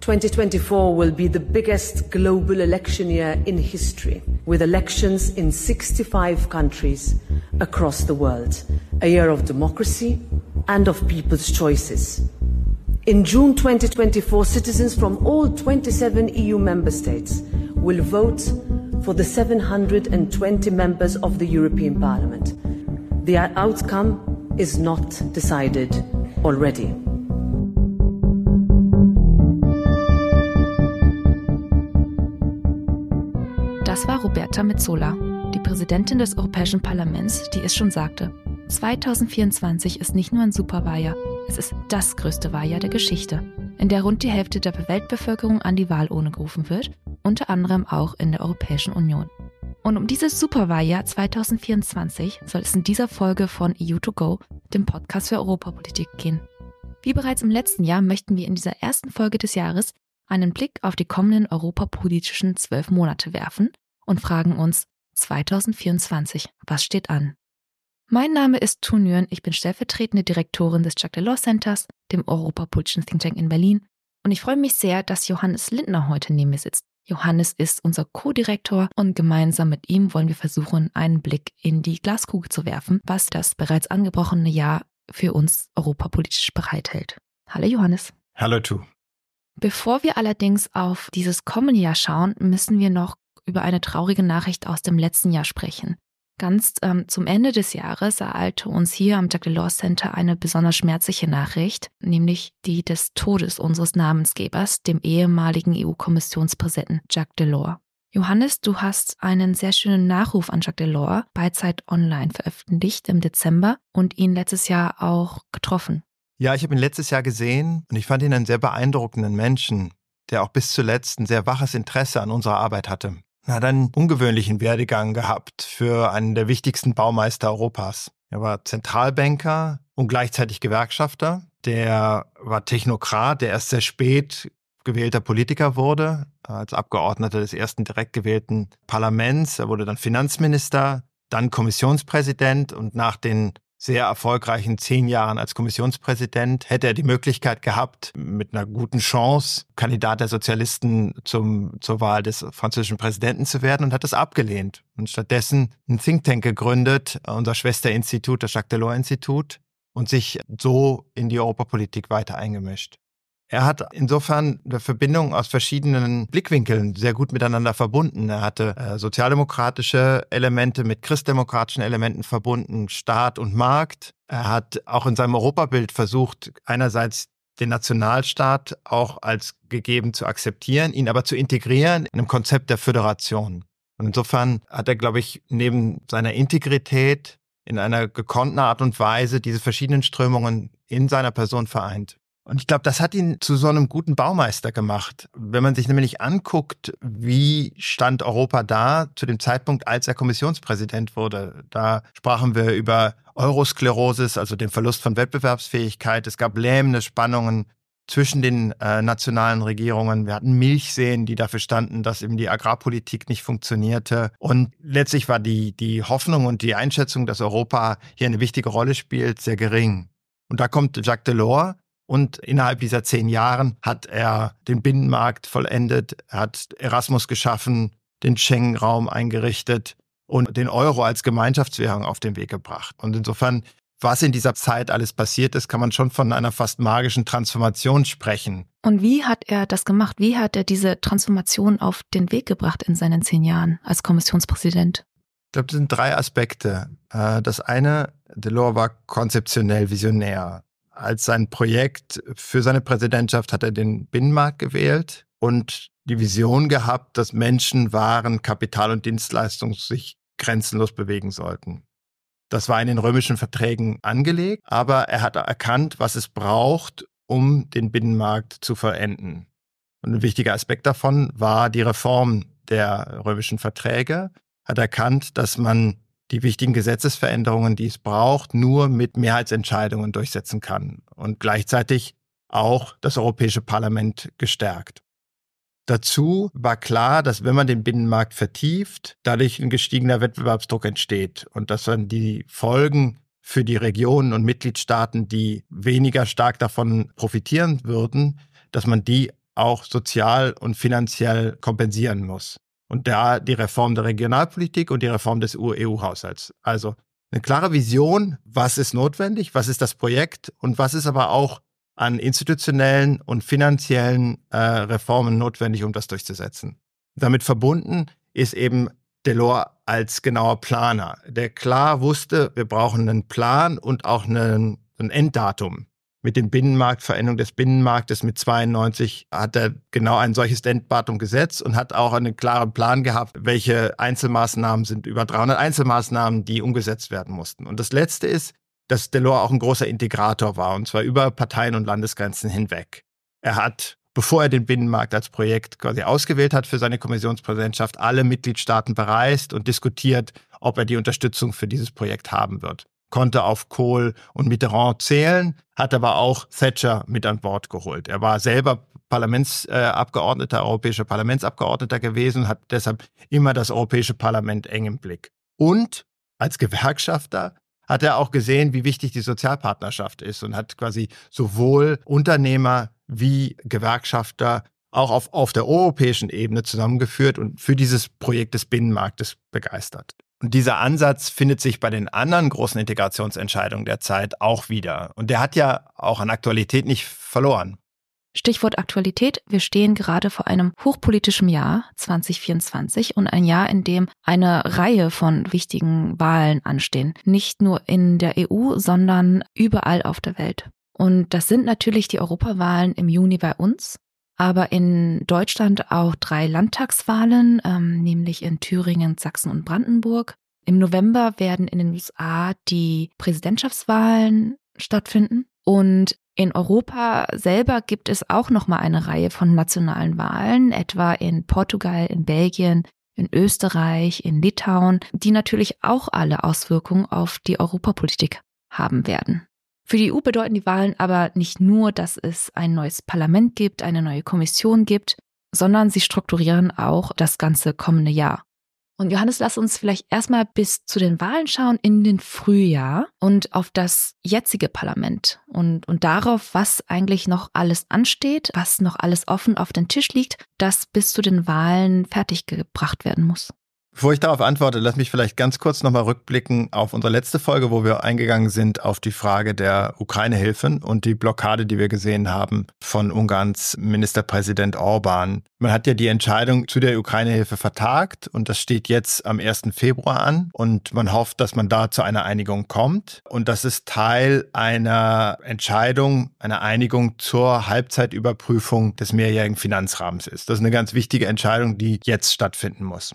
2024 will be the biggest global election year in history, with elections in 65 countries across the world. A year of democracy and of people's choices. In June 2024, citizens from all 27 EU member states will vote for the 720 members of the European Parliament. The outcome is not decided already. Roberta Metzola, die Präsidentin des Europäischen Parlaments, die es schon sagte. 2024 ist nicht nur ein Superwahljahr, es ist das größte Wahljahr der Geschichte, in der rund die Hälfte der Weltbevölkerung an die Wahlurne gerufen wird, unter anderem auch in der Europäischen Union. Und um dieses Superwahljahr 2024 soll es in dieser Folge von EU2Go, dem Podcast für Europapolitik, gehen. Wie bereits im letzten Jahr möchten wir in dieser ersten Folge des Jahres einen Blick auf die kommenden europapolitischen zwölf Monate werfen und fragen uns 2024, was steht an? Mein Name ist Tu Nguyen, ich bin stellvertretende Direktorin des Jacques Delors Centers, dem europapolitischen Think Tank in Berlin, und ich freue mich sehr, dass Johannes Lindner heute neben mir sitzt. Johannes ist unser Co-Direktor und gemeinsam mit ihm wollen wir versuchen, einen Blick in die Glaskugel zu werfen, was das bereits angebrochene Jahr für uns europapolitisch bereithält. Hallo Johannes. Hallo Tu. Bevor wir allerdings auf dieses kommende Jahr schauen, müssen wir noch über eine traurige Nachricht aus dem letzten Jahr sprechen. Ganz ähm, zum Ende des Jahres ereilte uns hier am Jacques Delors Center eine besonders schmerzliche Nachricht, nämlich die des Todes unseres Namensgebers, dem ehemaligen EU-Kommissionspräsidenten Jacques Delors. Johannes, du hast einen sehr schönen Nachruf an Jacques Delors bei Zeit Online veröffentlicht im Dezember und ihn letztes Jahr auch getroffen. Ja, ich habe ihn letztes Jahr gesehen und ich fand ihn einen sehr beeindruckenden Menschen, der auch bis zuletzt ein sehr waches Interesse an unserer Arbeit hatte. Er hat einen ungewöhnlichen Werdegang gehabt für einen der wichtigsten Baumeister Europas. Er war Zentralbanker und gleichzeitig Gewerkschafter. Der war Technokrat, der erst sehr spät gewählter Politiker wurde, als Abgeordneter des ersten direkt gewählten Parlaments. Er wurde dann Finanzminister, dann Kommissionspräsident und nach den sehr erfolgreichen zehn Jahren als Kommissionspräsident hätte er die Möglichkeit gehabt, mit einer guten Chance Kandidat der Sozialisten zum, zur Wahl des französischen Präsidenten zu werden und hat das abgelehnt und stattdessen ein Think Tank gegründet, unser Schwesterinstitut, das Jacques Delors Institut, und sich so in die Europapolitik weiter eingemischt. Er hat insofern eine Verbindung aus verschiedenen Blickwinkeln sehr gut miteinander verbunden. Er hatte äh, sozialdemokratische Elemente mit christdemokratischen Elementen verbunden, Staat und Markt. Er hat auch in seinem Europabild versucht, einerseits den Nationalstaat auch als gegeben zu akzeptieren, ihn aber zu integrieren in einem Konzept der Föderation. Und insofern hat er, glaube ich, neben seiner Integrität in einer gekonnten Art und Weise diese verschiedenen Strömungen in seiner Person vereint. Und ich glaube, das hat ihn zu so einem guten Baumeister gemacht. Wenn man sich nämlich anguckt, wie stand Europa da zu dem Zeitpunkt, als er Kommissionspräsident wurde. Da sprachen wir über Eurosklerosis, also den Verlust von Wettbewerbsfähigkeit. Es gab lähmende Spannungen zwischen den äh, nationalen Regierungen. Wir hatten Milchseen, die dafür standen, dass eben die Agrarpolitik nicht funktionierte. Und letztlich war die, die Hoffnung und die Einschätzung, dass Europa hier eine wichtige Rolle spielt, sehr gering. Und da kommt Jacques Delors und innerhalb dieser zehn Jahren hat er den Binnenmarkt vollendet, er hat Erasmus geschaffen, den Schengen-Raum eingerichtet und den Euro als Gemeinschaftswährung auf den Weg gebracht. Und insofern, was in dieser Zeit alles passiert ist, kann man schon von einer fast magischen Transformation sprechen. Und wie hat er das gemacht? Wie hat er diese Transformation auf den Weg gebracht in seinen zehn Jahren als Kommissionspräsident? Ich glaube, das sind drei Aspekte. Äh, das eine, Delors war konzeptionell visionär als sein Projekt für seine Präsidentschaft hat er den Binnenmarkt gewählt und die Vision gehabt, dass Menschen, Waren, Kapital und Dienstleistungen sich grenzenlos bewegen sollten. Das war in den römischen Verträgen angelegt, aber er hat erkannt, was es braucht, um den Binnenmarkt zu vollenden. Und ein wichtiger Aspekt davon war die Reform der römischen Verträge, hat erkannt, dass man die wichtigen Gesetzesveränderungen, die es braucht, nur mit Mehrheitsentscheidungen durchsetzen kann und gleichzeitig auch das Europäische Parlament gestärkt. Dazu war klar, dass wenn man den Binnenmarkt vertieft, dadurch ein gestiegener Wettbewerbsdruck entsteht und dass dann die Folgen für die Regionen und Mitgliedstaaten, die weniger stark davon profitieren würden, dass man die auch sozial und finanziell kompensieren muss. Und da die Reform der Regionalpolitik und die Reform des EU-Haushalts. Also eine klare Vision, was ist notwendig, was ist das Projekt und was ist aber auch an institutionellen und finanziellen äh, Reformen notwendig, um das durchzusetzen. Damit verbunden ist eben Delors als genauer Planer, der klar wusste, wir brauchen einen Plan und auch einen, ein Enddatum. Mit dem Binnenmarkt, Veränderung des Binnenmarktes mit 92 hat er genau ein solches Enddatum gesetzt und hat auch einen klaren Plan gehabt, welche Einzelmaßnahmen sind, über 300 Einzelmaßnahmen, die umgesetzt werden mussten. Und das Letzte ist, dass Delors auch ein großer Integrator war, und zwar über Parteien und Landesgrenzen hinweg. Er hat bevor er den Binnenmarkt als Projekt quasi ausgewählt hat für seine Kommissionspräsidentschaft, alle Mitgliedstaaten bereist und diskutiert, ob er die Unterstützung für dieses Projekt haben wird. Konnte auf Kohl und Mitterrand zählen, hat aber auch Thatcher mit an Bord geholt. Er war selber Parlamentsabgeordneter, äh, europäischer Parlamentsabgeordneter gewesen, hat deshalb immer das Europäische Parlament eng im Blick. Und als Gewerkschafter hat er auch gesehen, wie wichtig die Sozialpartnerschaft ist und hat quasi sowohl Unternehmer wie Gewerkschafter auch auf, auf der europäischen Ebene zusammengeführt und für dieses Projekt des Binnenmarktes begeistert. Und dieser Ansatz findet sich bei den anderen großen Integrationsentscheidungen der Zeit auch wieder. Und der hat ja auch an Aktualität nicht verloren. Stichwort Aktualität. Wir stehen gerade vor einem hochpolitischen Jahr 2024 und ein Jahr, in dem eine Reihe von wichtigen Wahlen anstehen. Nicht nur in der EU, sondern überall auf der Welt. Und das sind natürlich die Europawahlen im Juni bei uns, aber in Deutschland auch drei Landtagswahlen, ähm, nämlich in Thüringen, Sachsen und Brandenburg. Im November werden in den USA die Präsidentschaftswahlen stattfinden und in Europa selber gibt es auch noch mal eine Reihe von nationalen Wahlen, etwa in Portugal, in Belgien, in Österreich, in Litauen, die natürlich auch alle Auswirkungen auf die Europapolitik haben werden. Für die EU bedeuten die Wahlen aber nicht nur, dass es ein neues Parlament gibt, eine neue Kommission gibt, sondern sie strukturieren auch das ganze kommende Jahr. Und Johannes, lass uns vielleicht erstmal bis zu den Wahlen schauen in den Frühjahr und auf das jetzige Parlament und, und darauf, was eigentlich noch alles ansteht, was noch alles offen auf den Tisch liegt, das bis zu den Wahlen fertiggebracht werden muss. Bevor ich darauf antworte, lass mich vielleicht ganz kurz nochmal rückblicken auf unsere letzte Folge, wo wir eingegangen sind auf die Frage der Ukraine-Hilfen und die Blockade, die wir gesehen haben von Ungarns Ministerpräsident Orban. Man hat ja die Entscheidung zu der Ukraine-Hilfe vertagt und das steht jetzt am 1. Februar an und man hofft, dass man da zu einer Einigung kommt. Und das ist Teil einer Entscheidung, einer Einigung zur Halbzeitüberprüfung des mehrjährigen Finanzrahmens ist. Das ist eine ganz wichtige Entscheidung, die jetzt stattfinden muss.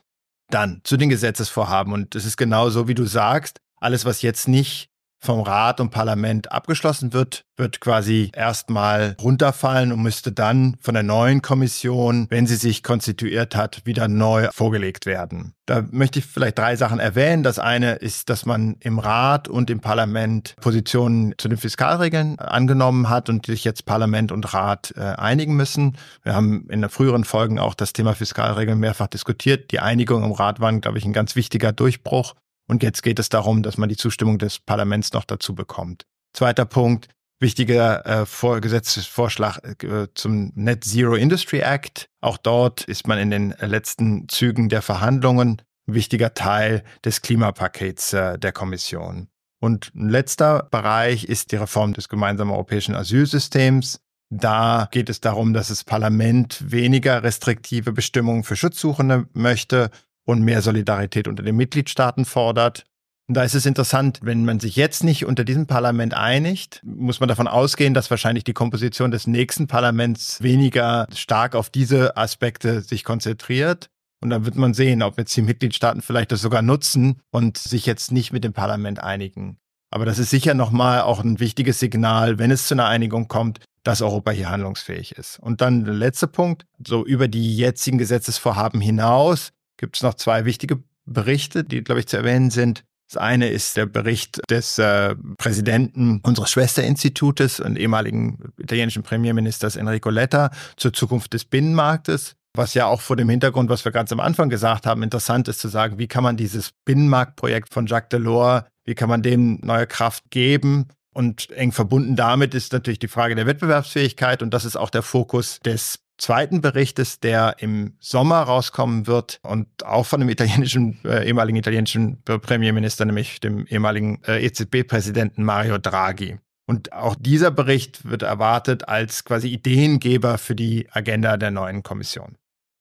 Dann zu den Gesetzesvorhaben. Und es ist genau so, wie du sagst. Alles, was jetzt nicht vom Rat und Parlament abgeschlossen wird, wird quasi erstmal runterfallen und müsste dann von der neuen Kommission, wenn sie sich konstituiert hat, wieder neu vorgelegt werden. Da möchte ich vielleicht drei Sachen erwähnen. Das eine ist, dass man im Rat und im Parlament Positionen zu den Fiskalregeln angenommen hat und sich jetzt Parlament und Rat äh, einigen müssen. Wir haben in den früheren Folgen auch das Thema Fiskalregeln mehrfach diskutiert. Die Einigung im Rat war, glaube ich, ein ganz wichtiger Durchbruch. Und jetzt geht es darum, dass man die Zustimmung des Parlaments noch dazu bekommt. Zweiter Punkt, wichtiger äh, Vor Gesetzesvorschlag äh, zum Net Zero Industry Act. Auch dort ist man in den letzten Zügen der Verhandlungen wichtiger Teil des Klimapakets äh, der Kommission. Und ein letzter Bereich ist die Reform des gemeinsamen europäischen Asylsystems. Da geht es darum, dass das Parlament weniger restriktive Bestimmungen für Schutzsuchende möchte und mehr Solidarität unter den Mitgliedstaaten fordert. Und da ist es interessant, wenn man sich jetzt nicht unter diesem Parlament einigt, muss man davon ausgehen, dass wahrscheinlich die Komposition des nächsten Parlaments weniger stark auf diese Aspekte sich konzentriert. Und dann wird man sehen, ob jetzt die Mitgliedstaaten vielleicht das sogar nutzen und sich jetzt nicht mit dem Parlament einigen. Aber das ist sicher nochmal auch ein wichtiges Signal, wenn es zu einer Einigung kommt, dass Europa hier handlungsfähig ist. Und dann der letzte Punkt, so über die jetzigen Gesetzesvorhaben hinaus gibt es noch zwei wichtige Berichte, die, glaube ich, zu erwähnen sind. Das eine ist der Bericht des äh, Präsidenten unseres Schwesterinstitutes und ehemaligen italienischen Premierministers Enrico Letta zur Zukunft des Binnenmarktes. Was ja auch vor dem Hintergrund, was wir ganz am Anfang gesagt haben, interessant ist zu sagen, wie kann man dieses Binnenmarktprojekt von Jacques Delors, wie kann man dem neue Kraft geben? Und eng verbunden damit ist natürlich die Frage der Wettbewerbsfähigkeit und das ist auch der Fokus des zweiten Berichtes, der im Sommer rauskommen wird und auch von dem italienischen, äh, ehemaligen italienischen Premierminister, nämlich dem ehemaligen äh, EZB-Präsidenten Mario Draghi. Und auch dieser Bericht wird erwartet als quasi Ideengeber für die Agenda der neuen Kommission.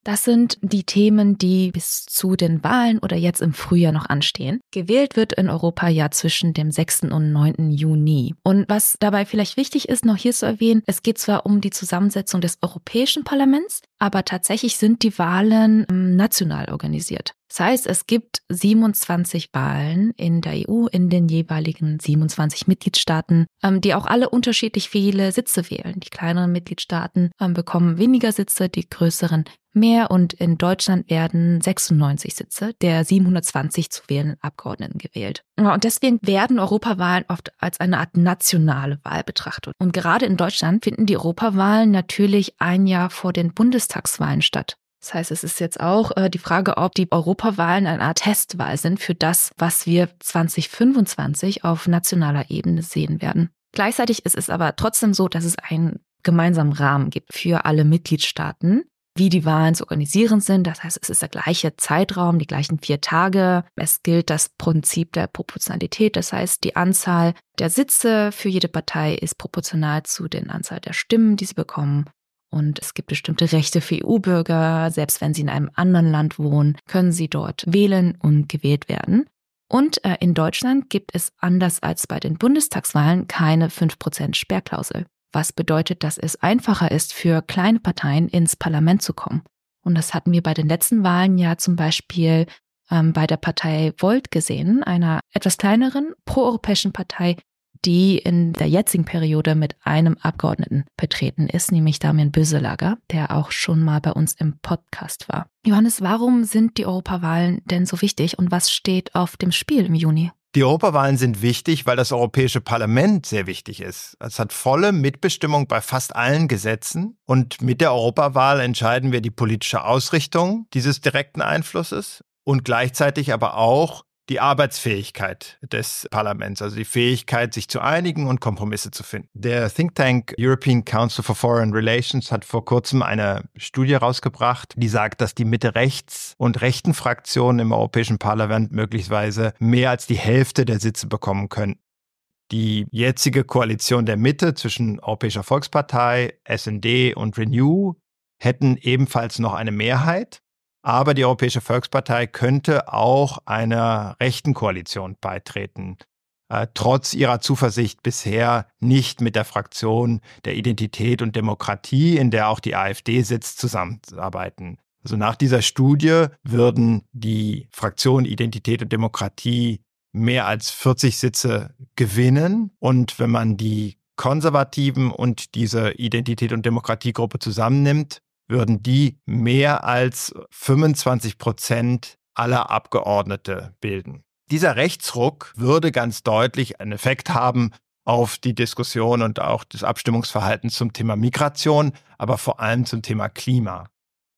Das sind die Themen, die bis zu den Wahlen oder jetzt im Frühjahr noch anstehen. Gewählt wird in Europa ja zwischen dem 6. und 9. Juni. Und was dabei vielleicht wichtig ist, noch hier zu erwähnen, es geht zwar um die Zusammensetzung des Europäischen Parlaments, aber tatsächlich sind die Wahlen ähm, national organisiert. Das heißt, es gibt 27 Wahlen in der EU, in den jeweiligen 27 Mitgliedstaaten, ähm, die auch alle unterschiedlich viele Sitze wählen. Die kleineren Mitgliedstaaten ähm, bekommen weniger Sitze, die größeren mehr und in Deutschland werden 96 Sitze der 720 zu wählenden Abgeordneten gewählt. Und deswegen werden Europawahlen oft als eine Art nationale Wahl betrachtet. Und gerade in Deutschland finden die Europawahlen natürlich ein Jahr vor den Bundestagswahlen statt. Das heißt, es ist jetzt auch äh, die Frage, ob die Europawahlen eine Art Testwahl sind für das, was wir 2025 auf nationaler Ebene sehen werden. Gleichzeitig ist es aber trotzdem so, dass es einen gemeinsamen Rahmen gibt für alle Mitgliedstaaten, wie die Wahlen zu organisieren sind. Das heißt, es ist der gleiche Zeitraum, die gleichen vier Tage. Es gilt das Prinzip der Proportionalität. Das heißt, die Anzahl der Sitze für jede Partei ist proportional zu den Anzahl der Stimmen, die sie bekommen. Und es gibt bestimmte Rechte für EU-Bürger. Selbst wenn sie in einem anderen Land wohnen, können sie dort wählen und gewählt werden. Und äh, in Deutschland gibt es anders als bei den Bundestagswahlen keine 5% Sperrklausel, was bedeutet, dass es einfacher ist, für kleine Parteien ins Parlament zu kommen. Und das hatten wir bei den letzten Wahlen ja zum Beispiel ähm, bei der Partei Volt gesehen, einer etwas kleineren proeuropäischen Partei, die in der jetzigen Periode mit einem Abgeordneten betreten ist, nämlich Damian Böselager, der auch schon mal bei uns im Podcast war. Johannes, warum sind die Europawahlen denn so wichtig und was steht auf dem Spiel im Juni? Die Europawahlen sind wichtig, weil das Europäische Parlament sehr wichtig ist. Es hat volle Mitbestimmung bei fast allen Gesetzen und mit der Europawahl entscheiden wir die politische Ausrichtung dieses direkten Einflusses und gleichzeitig aber auch die Arbeitsfähigkeit des Parlaments, also die Fähigkeit, sich zu einigen und Kompromisse zu finden. Der Think Tank European Council for Foreign Relations hat vor kurzem eine Studie rausgebracht, die sagt, dass die Mitte-Rechts- und rechten Fraktionen im Europäischen Parlament möglicherweise mehr als die Hälfte der Sitze bekommen können. Die jetzige Koalition der Mitte zwischen Europäischer Volkspartei, SD und Renew hätten ebenfalls noch eine Mehrheit. Aber die Europäische Volkspartei könnte auch einer rechten Koalition beitreten, äh, trotz ihrer Zuversicht bisher nicht mit der Fraktion der Identität und Demokratie, in der auch die AfD sitzt, zusammenarbeiten. Also nach dieser Studie würden die Fraktion Identität und Demokratie mehr als 40 Sitze gewinnen. Und wenn man die Konservativen und diese Identität und Demokratiegruppe zusammennimmt, würden die mehr als 25 Prozent aller Abgeordnete bilden. Dieser Rechtsruck würde ganz deutlich einen Effekt haben auf die Diskussion und auch das Abstimmungsverhalten zum Thema Migration, aber vor allem zum Thema Klima.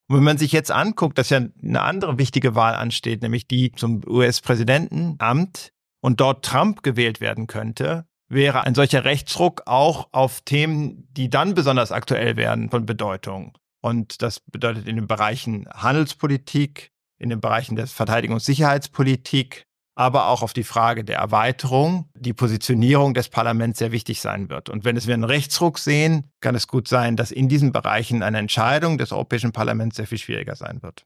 Und wenn man sich jetzt anguckt, dass ja eine andere wichtige Wahl ansteht, nämlich die zum US-Präsidentenamt und dort Trump gewählt werden könnte, wäre ein solcher Rechtsruck auch auf Themen, die dann besonders aktuell werden, von Bedeutung. Und das bedeutet in den Bereichen Handelspolitik, in den Bereichen der Verteidigungs- und Sicherheitspolitik, aber auch auf die Frage der Erweiterung, die Positionierung des Parlaments sehr wichtig sein wird. Und wenn es wir einen Rechtsruck sehen, kann es gut sein, dass in diesen Bereichen eine Entscheidung des Europäischen Parlaments sehr viel schwieriger sein wird.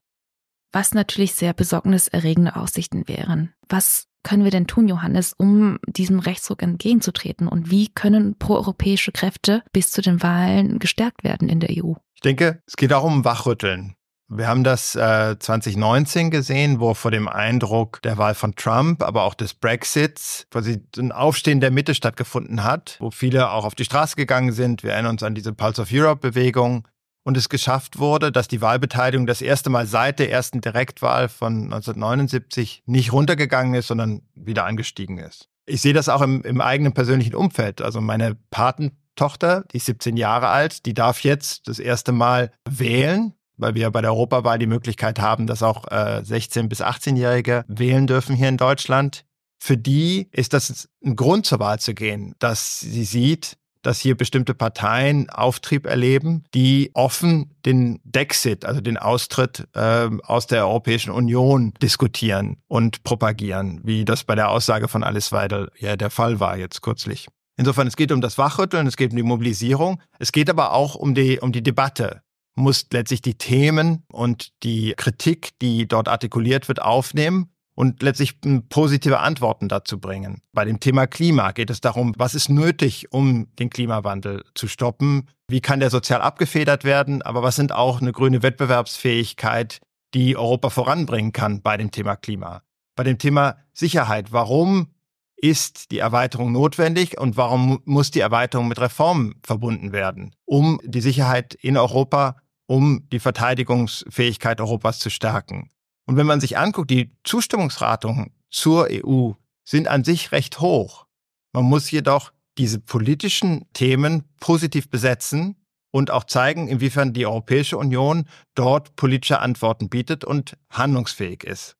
Was natürlich sehr besorgniserregende Aussichten wären. Was können wir denn tun, Johannes, um diesem Rechtsruck entgegenzutreten? Und wie können proeuropäische Kräfte bis zu den Wahlen gestärkt werden in der EU? denke, es geht auch um Wachrütteln. Wir haben das äh, 2019 gesehen, wo vor dem Eindruck der Wahl von Trump, aber auch des Brexits quasi ein Aufstehen der Mitte stattgefunden hat, wo viele auch auf die Straße gegangen sind. Wir erinnern uns an diese Pulse of Europe-Bewegung und es geschafft wurde, dass die Wahlbeteiligung das erste Mal seit der ersten Direktwahl von 1979 nicht runtergegangen ist, sondern wieder angestiegen ist. Ich sehe das auch im, im eigenen persönlichen Umfeld. Also meine Paten Tochter, die ist 17 Jahre alt, die darf jetzt das erste Mal wählen, weil wir bei der Europawahl die Möglichkeit haben, dass auch äh, 16- bis 18-Jährige wählen dürfen hier in Deutschland. Für die ist das ein Grund zur Wahl zu gehen, dass sie sieht, dass hier bestimmte Parteien Auftrieb erleben, die offen den Dexit, also den Austritt äh, aus der Europäischen Union diskutieren und propagieren, wie das bei der Aussage von Alice Weidel ja der Fall war jetzt kürzlich. Insofern, es geht um das Wachrütteln, es geht um die Mobilisierung, es geht aber auch um die, um die Debatte. Muss letztlich die Themen und die Kritik, die dort artikuliert wird, aufnehmen und letztlich positive Antworten dazu bringen. Bei dem Thema Klima geht es darum, was ist nötig, um den Klimawandel zu stoppen? Wie kann der sozial abgefedert werden? Aber was sind auch eine grüne Wettbewerbsfähigkeit, die Europa voranbringen kann bei dem Thema Klima? Bei dem Thema Sicherheit. Warum ist die Erweiterung notwendig und warum muss die Erweiterung mit Reformen verbunden werden, um die Sicherheit in Europa, um die Verteidigungsfähigkeit Europas zu stärken? Und wenn man sich anguckt, die Zustimmungsratungen zur EU sind an sich recht hoch. Man muss jedoch diese politischen Themen positiv besetzen und auch zeigen, inwiefern die Europäische Union dort politische Antworten bietet und handlungsfähig ist.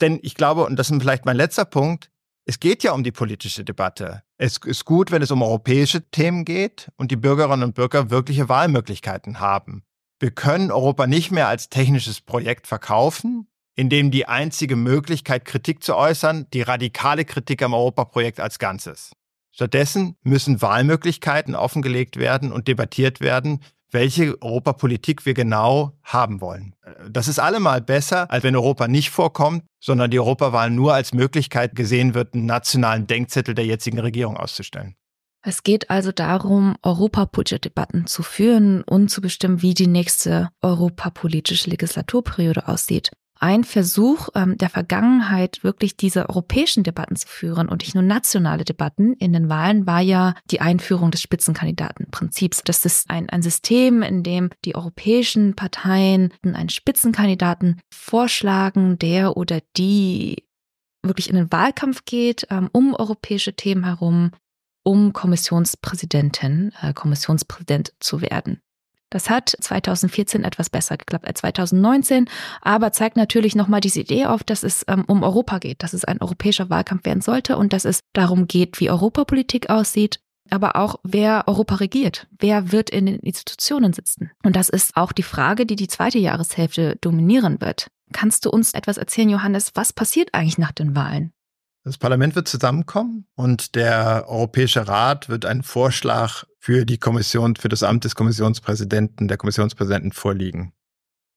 Denn ich glaube, und das ist vielleicht mein letzter Punkt, es geht ja um die politische Debatte. Es ist gut, wenn es um europäische Themen geht und die Bürgerinnen und Bürger wirkliche Wahlmöglichkeiten haben. Wir können Europa nicht mehr als technisches Projekt verkaufen, in dem die einzige Möglichkeit, Kritik zu äußern, die radikale Kritik am Europaprojekt als Ganzes. Stattdessen müssen Wahlmöglichkeiten offengelegt werden und debattiert werden, welche Europapolitik wir genau haben wollen. Das ist allemal besser, als wenn Europa nicht vorkommt, sondern die Europawahl nur als Möglichkeit gesehen wird, einen nationalen Denkzettel der jetzigen Regierung auszustellen. Es geht also darum, europapolitische Debatten zu führen und zu bestimmen, wie die nächste europapolitische Legislaturperiode aussieht ein Versuch ähm, der Vergangenheit, wirklich diese europäischen Debatten zu führen und nicht nur nationale Debatten in den Wahlen, war ja die Einführung des Spitzenkandidatenprinzips. Das ist ein, ein System, in dem die europäischen Parteien einen Spitzenkandidaten vorschlagen, der oder die wirklich in den Wahlkampf geht, ähm, um europäische Themen herum, um Kommissionspräsidentin, äh, Kommissionspräsident zu werden. Das hat 2014 etwas besser geklappt als 2019, aber zeigt natürlich nochmal diese Idee auf, dass es ähm, um Europa geht, dass es ein europäischer Wahlkampf werden sollte und dass es darum geht, wie Europapolitik aussieht, aber auch wer Europa regiert, wer wird in den Institutionen sitzen. Und das ist auch die Frage, die die zweite Jahreshälfte dominieren wird. Kannst du uns etwas erzählen, Johannes, was passiert eigentlich nach den Wahlen? Das Parlament wird zusammenkommen und der Europäische Rat wird einen Vorschlag für die Kommission, für das Amt des Kommissionspräsidenten, der Kommissionspräsidenten vorliegen.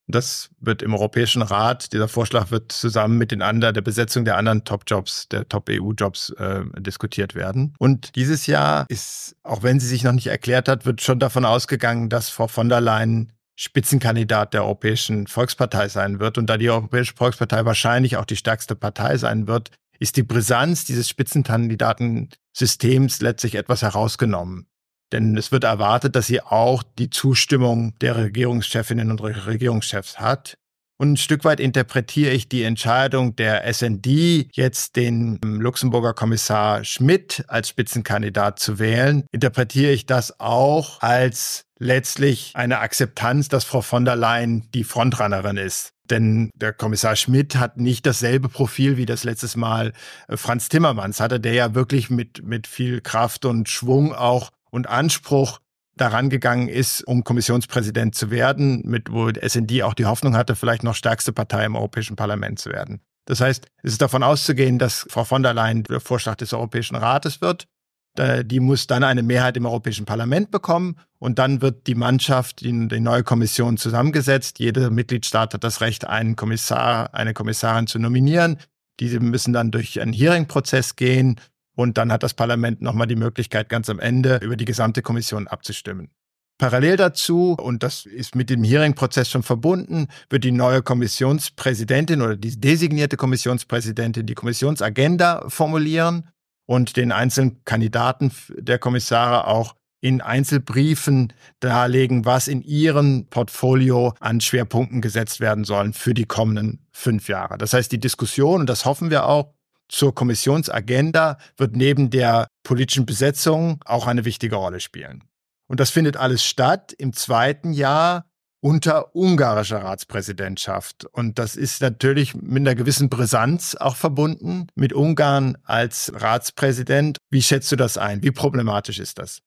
Das wird im Europäischen Rat, dieser Vorschlag wird zusammen mit den anderen, der Besetzung der anderen Top-Jobs, der Top-EU-Jobs äh, diskutiert werden. Und dieses Jahr ist, auch wenn sie sich noch nicht erklärt hat, wird schon davon ausgegangen, dass Frau von der Leyen Spitzenkandidat der Europäischen Volkspartei sein wird. Und da die Europäische Volkspartei wahrscheinlich auch die stärkste Partei sein wird, ist die Brisanz dieses Spitzenkandidatensystems letztlich etwas herausgenommen. Denn es wird erwartet, dass sie auch die Zustimmung der Regierungschefinnen und Regierungschefs hat. Und ein Stück weit interpretiere ich die Entscheidung der SND, jetzt den Luxemburger Kommissar Schmidt als Spitzenkandidat zu wählen, interpretiere ich das auch als letztlich eine Akzeptanz, dass Frau von der Leyen die Frontrunnerin ist. Denn der Kommissar Schmidt hat nicht dasselbe Profil wie das letztes Mal äh, Franz Timmermans hatte, der ja wirklich mit, mit viel Kraft und Schwung auch und Anspruch daran gegangen ist, um Kommissionspräsident zu werden, mit wo SND auch die Hoffnung hatte, vielleicht noch stärkste Partei im Europäischen Parlament zu werden. Das heißt, es ist davon auszugehen, dass Frau von der Leyen der Vorschlag des Europäischen Rates wird. Die muss dann eine Mehrheit im Europäischen Parlament bekommen und dann wird die Mannschaft, die, die neue Kommission zusammengesetzt. Jeder Mitgliedstaat hat das Recht, einen Kommissar, eine Kommissarin zu nominieren. Diese müssen dann durch einen Hearing-Prozess gehen und dann hat das Parlament nochmal die Möglichkeit, ganz am Ende über die gesamte Kommission abzustimmen. Parallel dazu, und das ist mit dem Hearing-Prozess schon verbunden, wird die neue Kommissionspräsidentin oder die designierte Kommissionspräsidentin die Kommissionsagenda formulieren und den einzelnen Kandidaten der Kommissare auch in Einzelbriefen darlegen, was in ihrem Portfolio an Schwerpunkten gesetzt werden sollen für die kommenden fünf Jahre. Das heißt, die Diskussion, und das hoffen wir auch, zur Kommissionsagenda wird neben der politischen Besetzung auch eine wichtige Rolle spielen. Und das findet alles statt im zweiten Jahr unter ungarischer Ratspräsidentschaft. Und das ist natürlich mit einer gewissen Brisanz auch verbunden mit Ungarn als Ratspräsident. Wie schätzt du das ein? Wie problematisch ist das?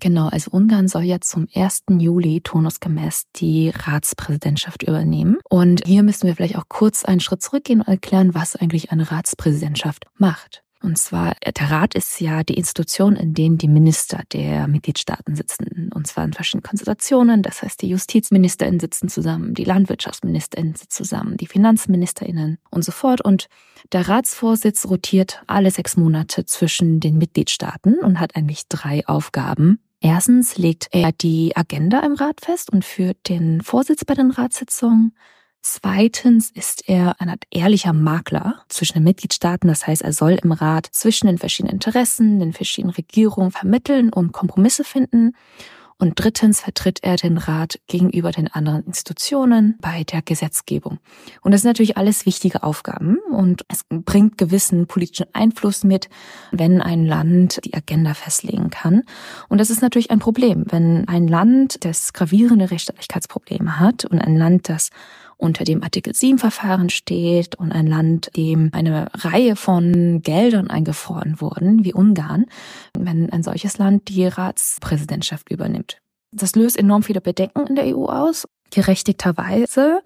Genau, also Ungarn soll ja zum 1. Juli turnusgemäß die Ratspräsidentschaft übernehmen. Und hier müssen wir vielleicht auch kurz einen Schritt zurückgehen und erklären, was eigentlich eine Ratspräsidentschaft macht. Und zwar, der Rat ist ja die Institution, in dem die Minister der Mitgliedstaaten sitzen. Und zwar in verschiedenen Konstellationen. Das heißt, die JustizministerInnen sitzen zusammen, die LandwirtschaftsministerInnen sitzen zusammen, die FinanzministerInnen und so fort. Und der Ratsvorsitz rotiert alle sechs Monate zwischen den Mitgliedstaaten und hat eigentlich drei Aufgaben. Erstens legt er die Agenda im Rat fest und führt den Vorsitz bei den Ratssitzungen. Zweitens ist er Art ehrlicher Makler zwischen den Mitgliedstaaten. Das heißt, er soll im Rat zwischen den verschiedenen Interessen, den verschiedenen Regierungen vermitteln und Kompromisse finden. Und drittens vertritt er den Rat gegenüber den anderen Institutionen bei der Gesetzgebung. Und das sind natürlich alles wichtige Aufgaben und es bringt gewissen politischen Einfluss mit, wenn ein Land die Agenda festlegen kann. Und das ist natürlich ein Problem, wenn ein Land, das gravierende Rechtsstaatlichkeitsprobleme hat und ein Land, das unter dem Artikel 7 Verfahren steht und ein Land, dem eine Reihe von Geldern eingefroren wurden, wie Ungarn, wenn ein solches Land die Ratspräsidentschaft übernimmt. Das löst enorm viele Bedenken in der EU aus. Gerechtigterweise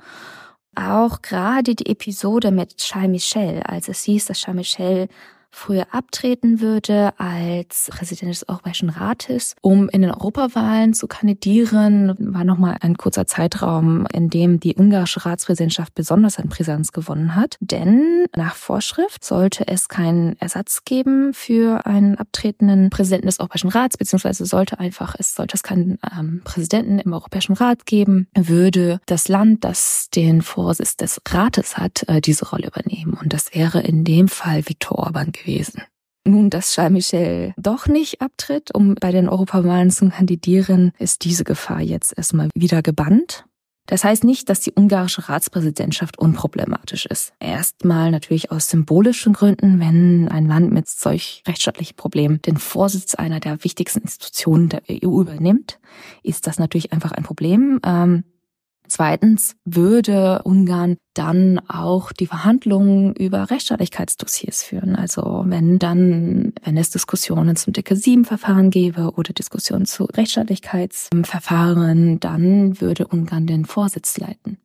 auch gerade die Episode mit Charles Michel, als es hieß, dass Charles Michel früher abtreten würde als Präsident des Europäischen Rates, um in den Europawahlen zu kandidieren, war nochmal ein kurzer Zeitraum, in dem die ungarische Ratspräsidentschaft besonders an Brisanz gewonnen hat. Denn nach Vorschrift sollte es keinen Ersatz geben für einen abtretenden Präsidenten des Europäischen Rats, beziehungsweise sollte einfach, es sollte es keinen ähm, Präsidenten im Europäischen Rat geben, würde das Land, das den Vorsitz des Rates hat, äh, diese Rolle übernehmen. Und das wäre in dem Fall Viktor Orban gewesen gewesen. Nun, dass Charles Michel doch nicht abtritt, um bei den Europawahlen zu kandidieren, ist diese Gefahr jetzt erstmal wieder gebannt. Das heißt nicht, dass die ungarische Ratspräsidentschaft unproblematisch ist. Erstmal natürlich aus symbolischen Gründen, wenn ein Land mit solch rechtsstaatlichen Problemen den Vorsitz einer der wichtigsten Institutionen der EU übernimmt, ist das natürlich einfach ein Problem. Ähm, Zweitens würde Ungarn dann auch die Verhandlungen über Rechtsstaatlichkeitsdossiers führen. Also wenn dann, wenn es Diskussionen zum Decke 7 Verfahren gäbe oder Diskussionen zu Rechtsstaatlichkeitsverfahren, dann würde Ungarn den Vorsitz leiten.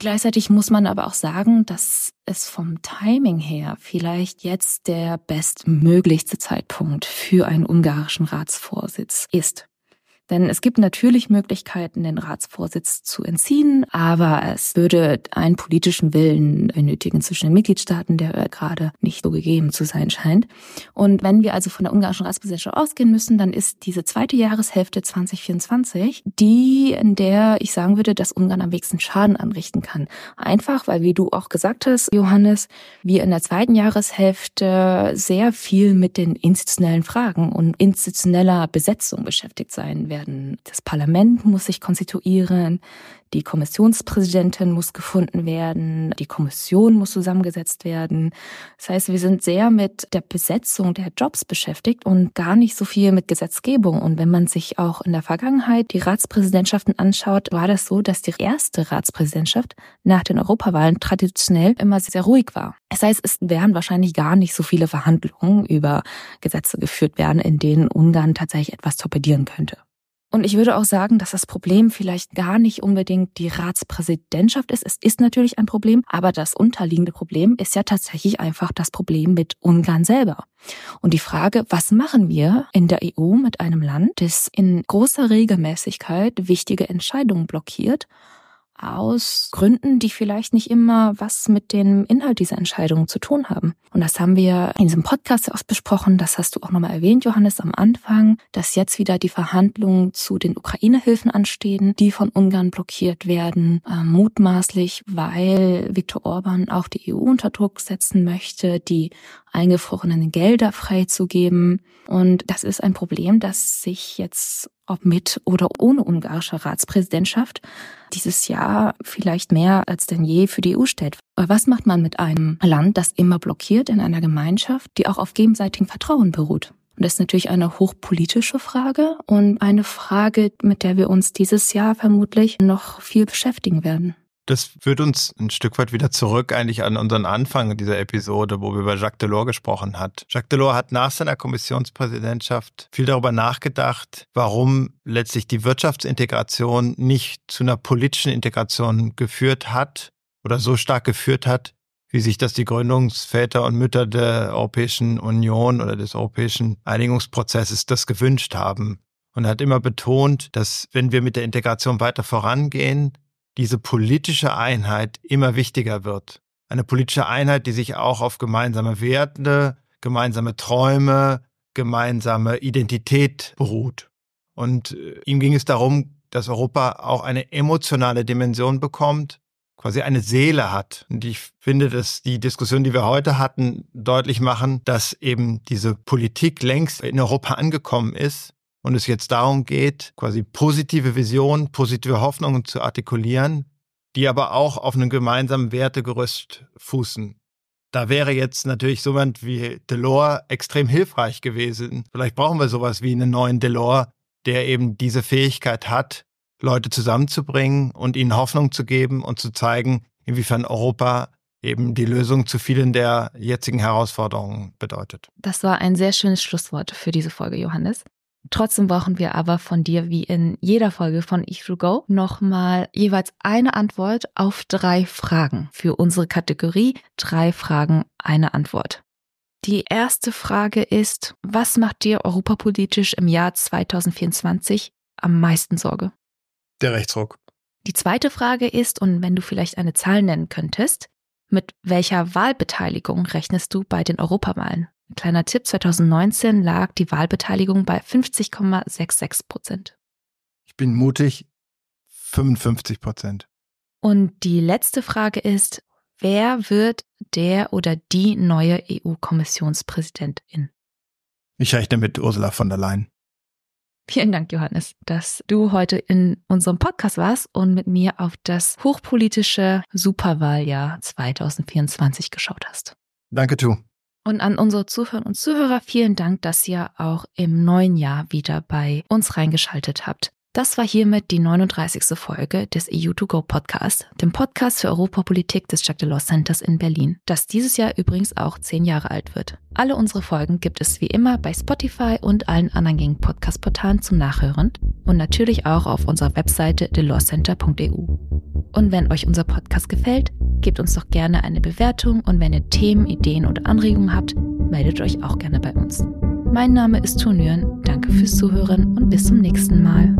Gleichzeitig muss man aber auch sagen, dass es vom Timing her vielleicht jetzt der bestmöglichste Zeitpunkt für einen ungarischen Ratsvorsitz ist. Denn es gibt natürlich Möglichkeiten, den Ratsvorsitz zu entziehen, aber es würde einen politischen Willen benötigen zwischen den Mitgliedstaaten, der gerade nicht so gegeben zu sein scheint. Und wenn wir also von der ungarischen Ratspräsidentschaft ausgehen müssen, dann ist diese zweite Jahreshälfte 2024 die, in der ich sagen würde, dass Ungarn am wenigsten Schaden anrichten kann. Einfach, weil, wie du auch gesagt hast, Johannes, wir in der zweiten Jahreshälfte sehr viel mit den institutionellen Fragen und institutioneller Besetzung beschäftigt sein werden werden. Das Parlament muss sich konstituieren, die Kommissionspräsidentin muss gefunden werden, die Kommission muss zusammengesetzt werden. Das heißt, wir sind sehr mit der Besetzung der Jobs beschäftigt und gar nicht so viel mit Gesetzgebung. Und wenn man sich auch in der Vergangenheit die Ratspräsidentschaften anschaut, war das so, dass die erste Ratspräsidentschaft nach den Europawahlen traditionell immer sehr ruhig war. Das heißt, es werden wahrscheinlich gar nicht so viele Verhandlungen über Gesetze geführt werden, in denen Ungarn tatsächlich etwas torpedieren könnte. Und ich würde auch sagen, dass das Problem vielleicht gar nicht unbedingt die Ratspräsidentschaft ist. Es ist natürlich ein Problem, aber das unterliegende Problem ist ja tatsächlich einfach das Problem mit Ungarn selber. Und die Frage, was machen wir in der EU mit einem Land, das in großer Regelmäßigkeit wichtige Entscheidungen blockiert aus Gründen, die vielleicht nicht immer was mit dem Inhalt dieser Entscheidungen zu tun haben. Und das haben wir in diesem Podcast oft besprochen. Das hast du auch nochmal erwähnt, Johannes, am Anfang, dass jetzt wieder die Verhandlungen zu den Ukraine-Hilfen anstehen, die von Ungarn blockiert werden, äh, mutmaßlich, weil Viktor Orban auch die EU unter Druck setzen möchte, die eingefrorenen Gelder freizugeben. Und das ist ein Problem, das sich jetzt ob mit oder ohne ungarische Ratspräsidentschaft dieses Jahr vielleicht mehr als denn je für die EU stellt. Was macht man mit einem Land, das immer blockiert in einer Gemeinschaft, die auch auf gegenseitigem Vertrauen beruht? Und das ist natürlich eine hochpolitische Frage und eine Frage, mit der wir uns dieses Jahr vermutlich noch viel beschäftigen werden. Das führt uns ein Stück weit wieder zurück eigentlich an unseren Anfang dieser Episode, wo wir über Jacques Delors gesprochen hat. Jacques Delors hat nach seiner Kommissionspräsidentschaft viel darüber nachgedacht, warum letztlich die Wirtschaftsintegration nicht zu einer politischen Integration geführt hat oder so stark geführt hat, wie sich das die Gründungsväter und Mütter der Europäischen Union oder des europäischen Einigungsprozesses das gewünscht haben. Und er hat immer betont, dass wenn wir mit der Integration weiter vorangehen, diese politische Einheit immer wichtiger wird. Eine politische Einheit, die sich auch auf gemeinsame Werte, gemeinsame Träume, gemeinsame Identität beruht. Und äh, ihm ging es darum, dass Europa auch eine emotionale Dimension bekommt, quasi eine Seele hat. Und ich finde, dass die Diskussion, die wir heute hatten, deutlich machen, dass eben diese Politik längst in Europa angekommen ist und es jetzt darum geht, quasi positive Visionen, positive Hoffnungen zu artikulieren, die aber auch auf einem gemeinsamen Wertegerüst fußen. Da wäre jetzt natürlich so jemand wie Delors extrem hilfreich gewesen. Vielleicht brauchen wir sowas wie einen neuen Delors, der eben diese Fähigkeit hat, Leute zusammenzubringen und ihnen Hoffnung zu geben und zu zeigen, inwiefern Europa eben die Lösung zu vielen der jetzigen Herausforderungen bedeutet. Das war ein sehr schönes Schlusswort für diese Folge, Johannes. Trotzdem brauchen wir aber von dir, wie in jeder Folge von Ich to Go, nochmal jeweils eine Antwort auf drei Fragen für unsere Kategorie Drei Fragen, eine Antwort. Die erste Frage ist, was macht dir europapolitisch im Jahr 2024 am meisten Sorge? Der Rechtsruck. Die zweite Frage ist, und wenn du vielleicht eine Zahl nennen könntest, mit welcher Wahlbeteiligung rechnest du bei den Europawahlen? Ein kleiner Tipp, 2019 lag die Wahlbeteiligung bei 50,66 Prozent. Ich bin mutig, 55 Prozent. Und die letzte Frage ist, wer wird der oder die neue EU-Kommissionspräsidentin? Ich rechne mit Ursula von der Leyen. Vielen Dank, Johannes, dass du heute in unserem Podcast warst und mit mir auf das hochpolitische Superwahljahr 2024 geschaut hast. Danke, Tu. Und an unsere Zuhörer und Zuhörer vielen Dank, dass ihr auch im neuen Jahr wieder bei uns reingeschaltet habt. Das war hiermit die 39. Folge des EU2Go Podcast, dem Podcast für Europapolitik des Jacques Delors Centers in Berlin, das dieses Jahr übrigens auch zehn Jahre alt wird. Alle unsere Folgen gibt es wie immer bei Spotify und allen anderen gängigen Podcast-Portalen zum Nachhören und natürlich auch auf unserer Webseite delorscenter.eu. Und wenn euch unser Podcast gefällt, gebt uns doch gerne eine Bewertung und wenn ihr Themen, Ideen oder Anregungen habt, meldet euch auch gerne bei uns. Mein Name ist Tunüren, danke fürs Zuhören und bis zum nächsten Mal.